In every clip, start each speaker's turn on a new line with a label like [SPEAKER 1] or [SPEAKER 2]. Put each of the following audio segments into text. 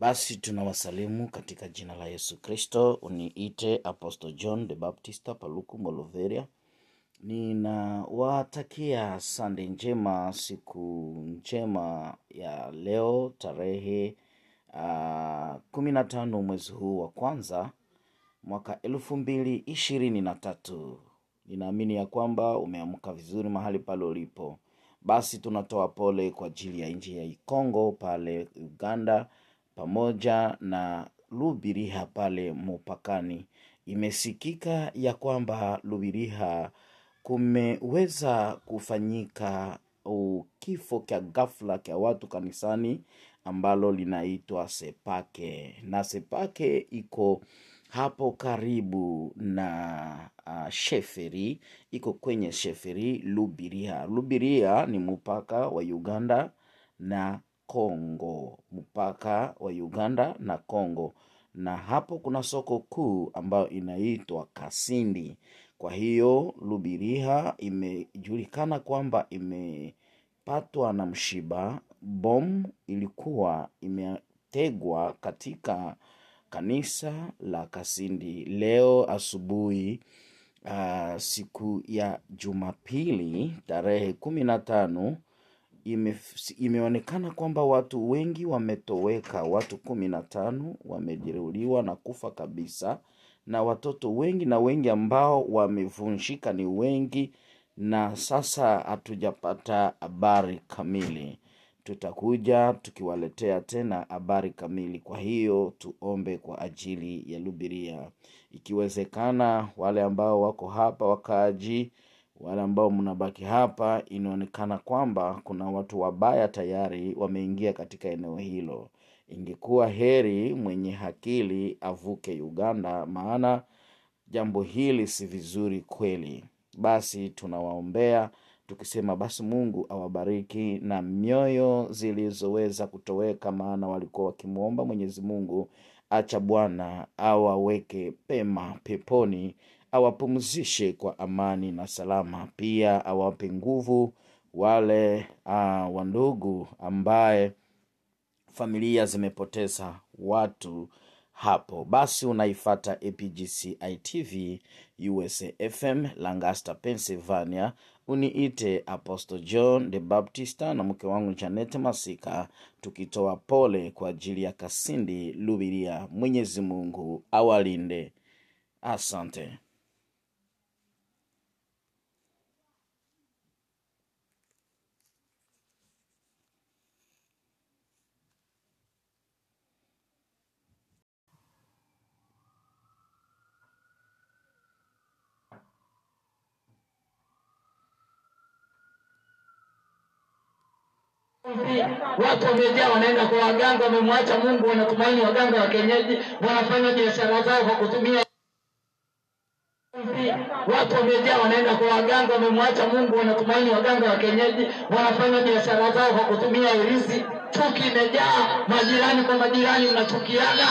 [SPEAKER 1] Basi tunawasalimu katika jina la Yesu Kristo. Uniite Apostle John the Baptista Paluku Moloveria. Ninawatakia sande njema, siku njema ya leo tarehe kumi na tano mwezi huu wa kwanza mwaka elfu mbili ishirini na tatu. Ninaamini ya kwamba umeamka vizuri mahali pale ulipo. Basi tunatoa pole kwa ajili ya nchi ya Kongo pale Uganda pamoja na Lubiriha pale mupakani. Imesikika ya kwamba Lubiriha kumeweza kufanyika kifo cha ghafla cha watu kanisani ambalo linaitwa Sepake, na Sepake iko hapo karibu na uh, Sheferi, iko kwenye Sheferi Lubiria. Lubiria ni mpaka wa Uganda na Kongo, mpaka wa Uganda na Kongo, na hapo kuna soko kuu ambayo inaitwa Kasindi. Kwa hiyo Lubiriha imejulikana kwamba imepatwa na mshiba. Bomu ilikuwa imetegwa katika kanisa la Kasindi leo asubuhi, uh, siku ya Jumapili tarehe kumi na tano ime, imeonekana kwamba watu wengi wametoweka. Watu kumi na tano wamejeruhiwa na kufa kabisa, na watoto wengi na wengi ambao wamevunjika ni wengi, na sasa hatujapata habari kamili. Tutakuja tukiwaletea tena habari kamili. Kwa hiyo tuombe kwa ajili ya Lubiria, ikiwezekana wale ambao wako hapa wakaaji wale ambao mnabaki hapa, inaonekana kwamba kuna watu wabaya tayari wameingia katika eneo hilo. Ingekuwa heri mwenye akili avuke Uganda, maana jambo hili si vizuri kweli. Basi tunawaombea tukisema, basi Mungu awabariki na mioyo zilizoweza kutoweka, maana walikuwa wakimwomba Mwenyezi Mungu, acha Bwana awaweke pema peponi awapumzishe kwa amani na salama, pia awape nguvu wale uh, wandugu ambaye familia zimepoteza watu hapo. Basi unaifata apgcitv usafm USA FM Lancaster, Pennsylvania. Uniite Apostle John the Baptista na mke wangu Janet Masika, tukitoa pole kwa ajili ya Kasindi Lubiria. Mwenyezi Mungu awalinde. Asante.
[SPEAKER 2] Watu wamejaa wanaenda kwa waganga, wamemwacha Mungu, wanatumaini waganga wa kienyeji, wanafanya biashara zao kwa kutumia Watu wamejaa wanaenda kwa waganga, wamemwacha Mungu, wanatumaini waganga wa kienyeji, wanafanya biashara zao kwa kutumia irizi. Chuki imejaa, majirani kwa majirani mnachukiana,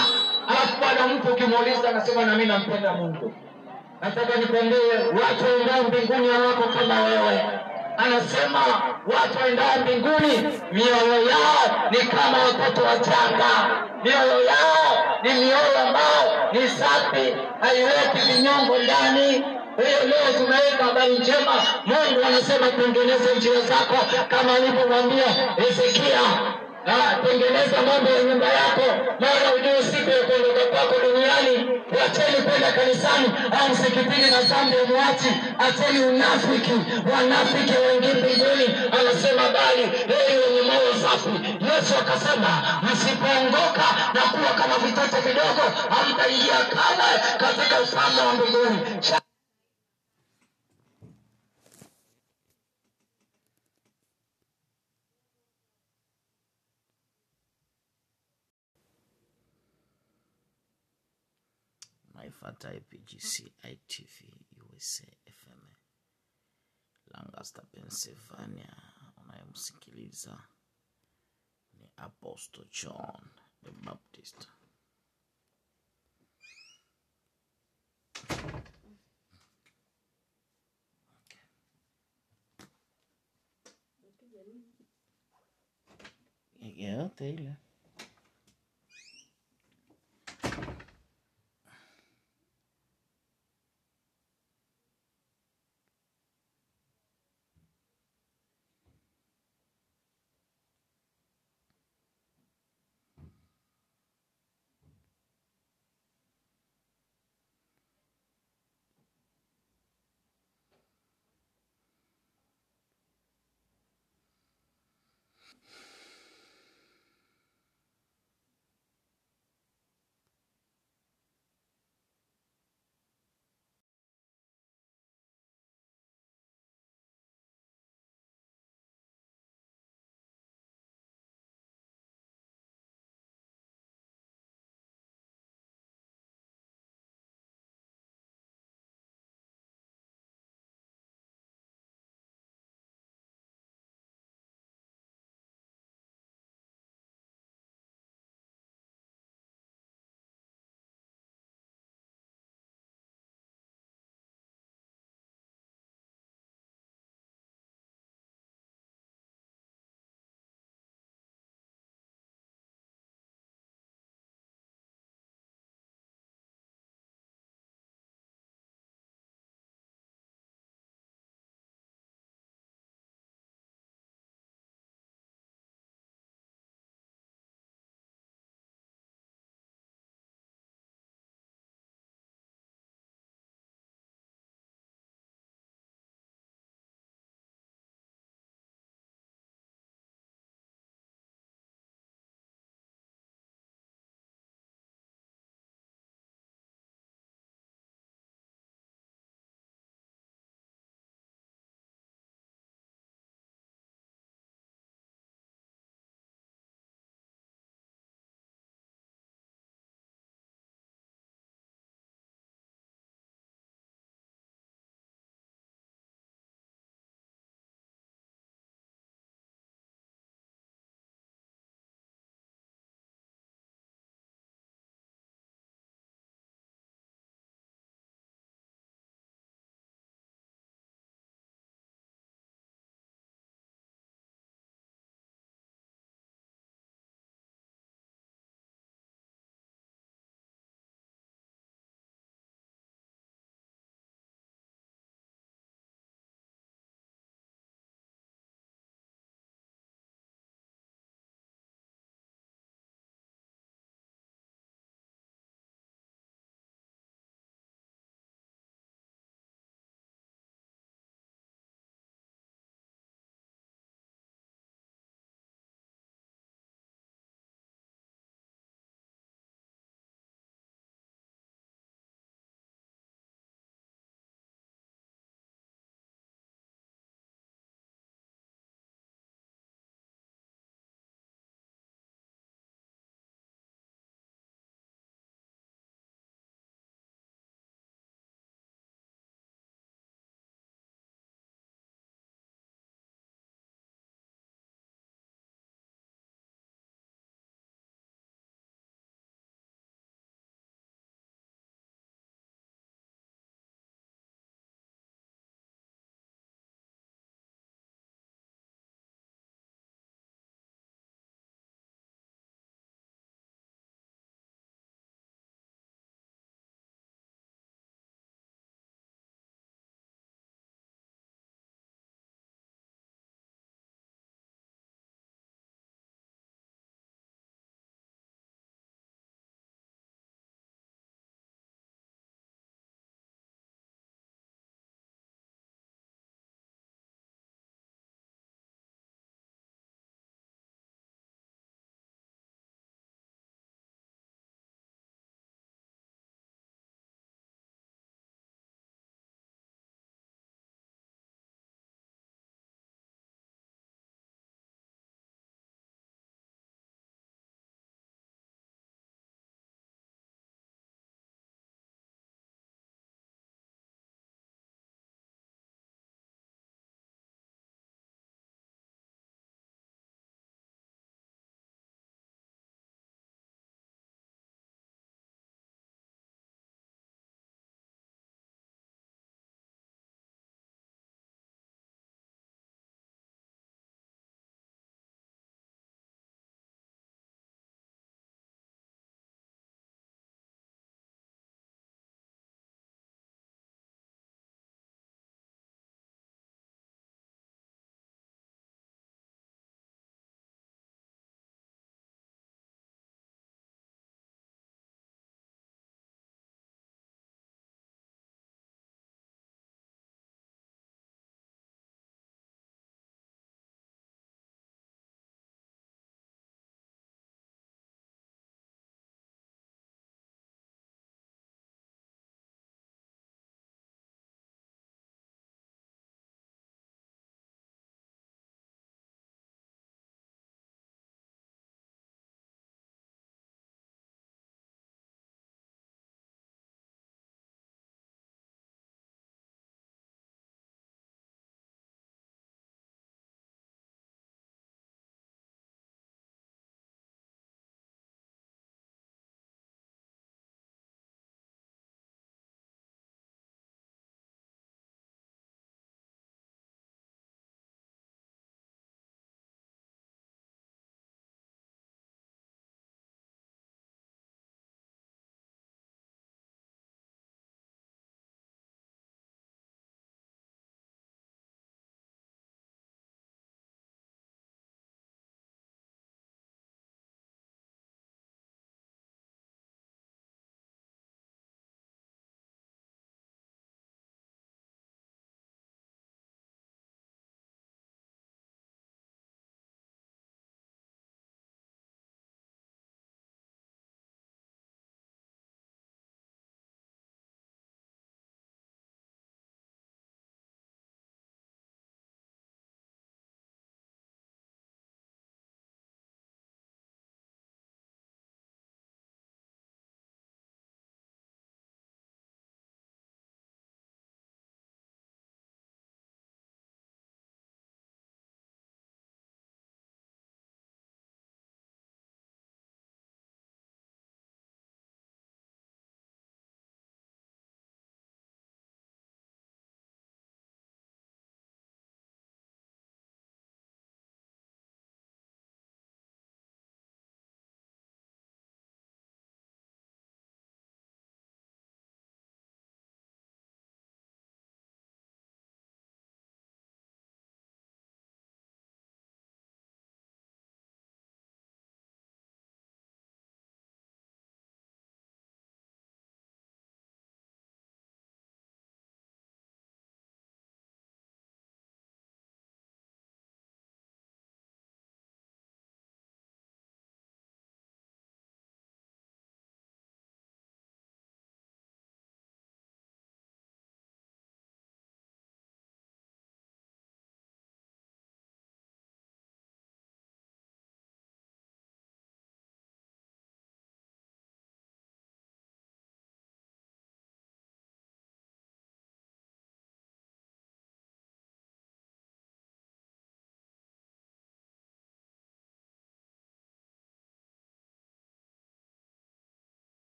[SPEAKER 2] alafu bado mtu ukimuuliza anasema nami nampenda Mungu. Nataka nikwambie watu waendao mbinguni hawako kama wewe. Anasema watu waendao mbinguni mioyo yao ni kama watoto wachanga, mioyo yao ni mioyo ambao ni safi, haiweki vinyongo ndani. Hiyo leo tumeweka habari njema. Mungu anasema tengeneze njia zako, kama alivyomwambia Hezekia. Ah, tengeneza mambo ya nyumba yako, maana ujue siku ya kuondoka kwako duniani. Wacheni kwenda kanisani au msikitini na ya mwachi, acheni unafiki. Wanafiki waingie mbinguni, anasema bali heri wenye moyo safi. Yesu akasema msipoongoka na kuwa kama vitoto vidogo, hamtaingia kamwe katika ufalme wa mbinguni.
[SPEAKER 1] Naifata APGC ITV USA FM Lancaster, Pennsylvania. Unayemsikiliza ni Apostle John the Baptist. Yeah, ile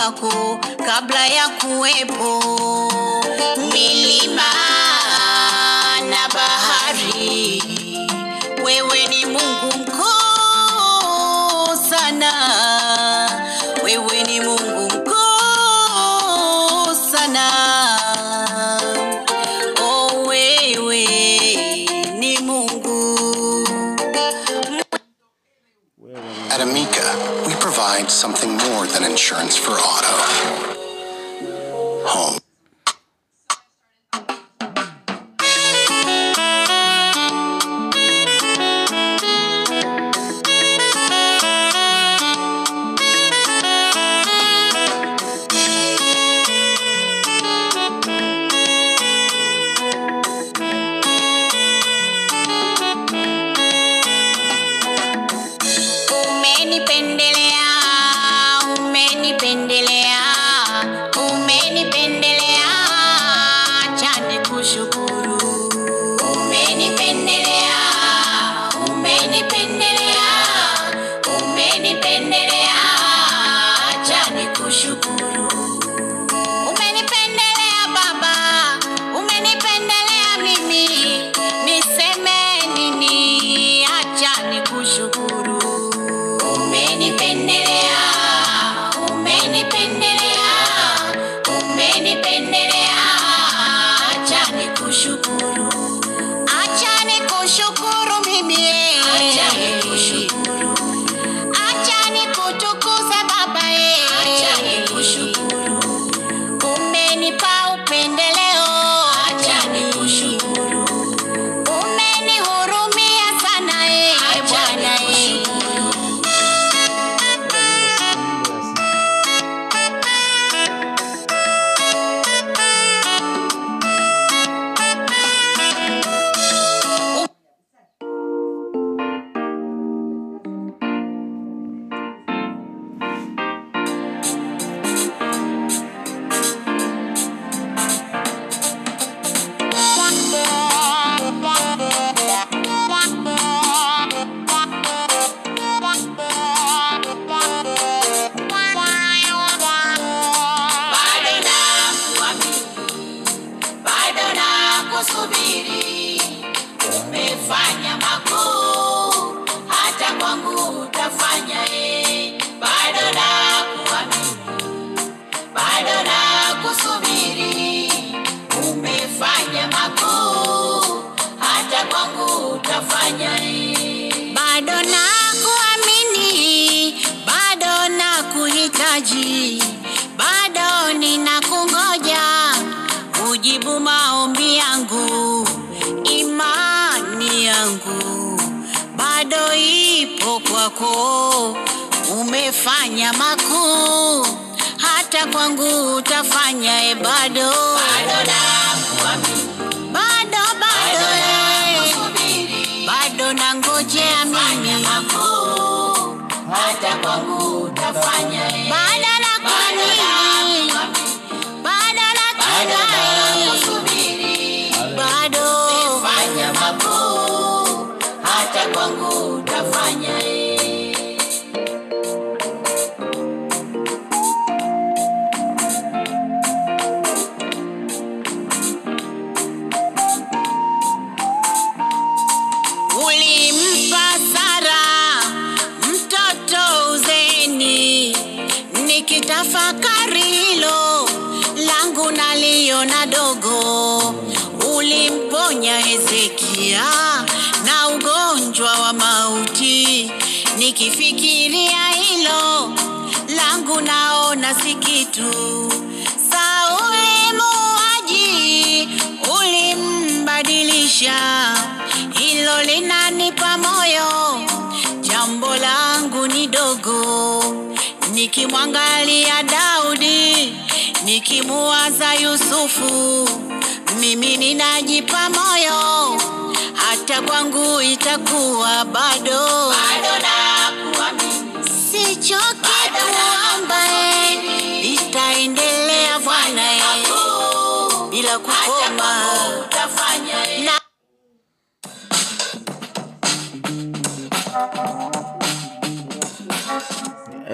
[SPEAKER 3] kwako kabla ya kuwepo. Milima
[SPEAKER 4] insurance for auto.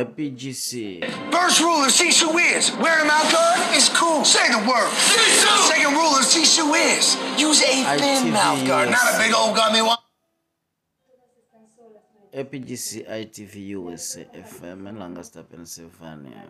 [SPEAKER 4] PGC.
[SPEAKER 5] First rule of Sisu is a mouth guard is cool. the word. Sisu. Second rule of Sisu is use a thin
[SPEAKER 4] ITV,
[SPEAKER 5] mouth guard,
[SPEAKER 4] yes.
[SPEAKER 5] not a big old gummy one.
[SPEAKER 4] APGC ITV USA FM Lancaster, Pennsylvania.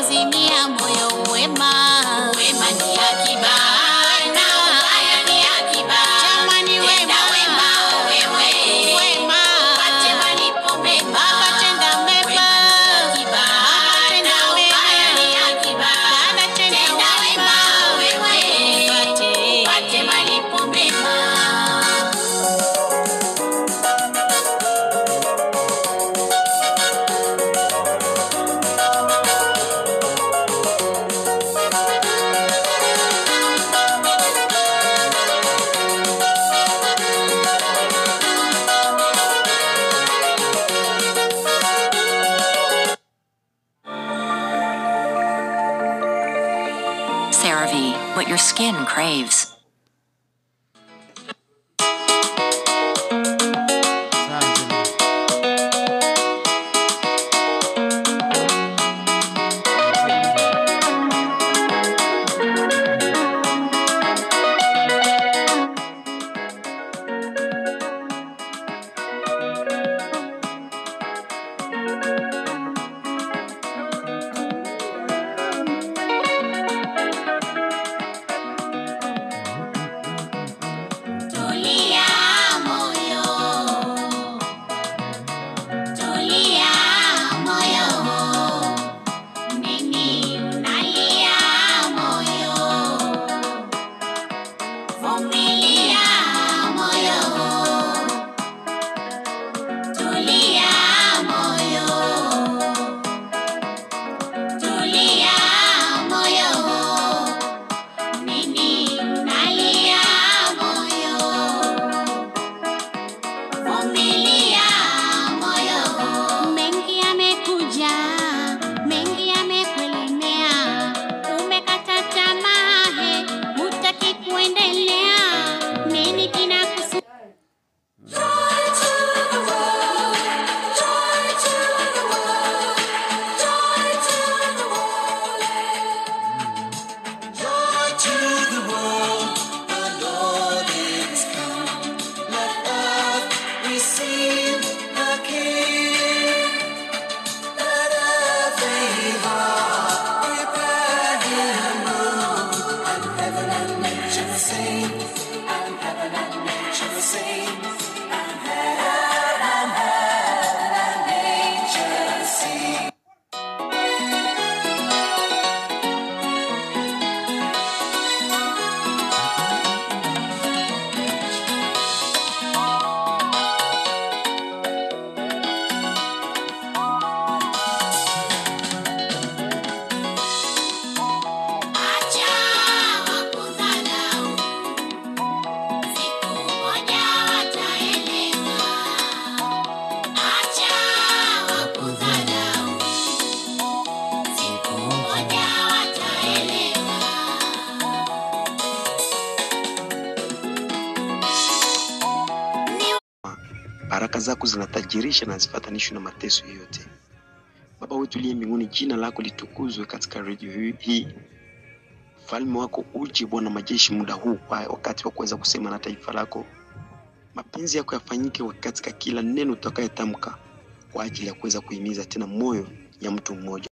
[SPEAKER 4] kuzimia moyo mwema. favor. hazipatanishwi na
[SPEAKER 6] mateso yoyote. Baba wetu liye mbinguni, jina lako litukuzwe katika redio hii. Ufalme wako uje, Bwana majeshi, muda huu kwa wakati wa kuweza kusema na taifa lako. Mapenzi yako yafanyike katika kila neno utakayetamka kwa ajili ya kuweza kuhimiza tena moyo ya mtu mmoja.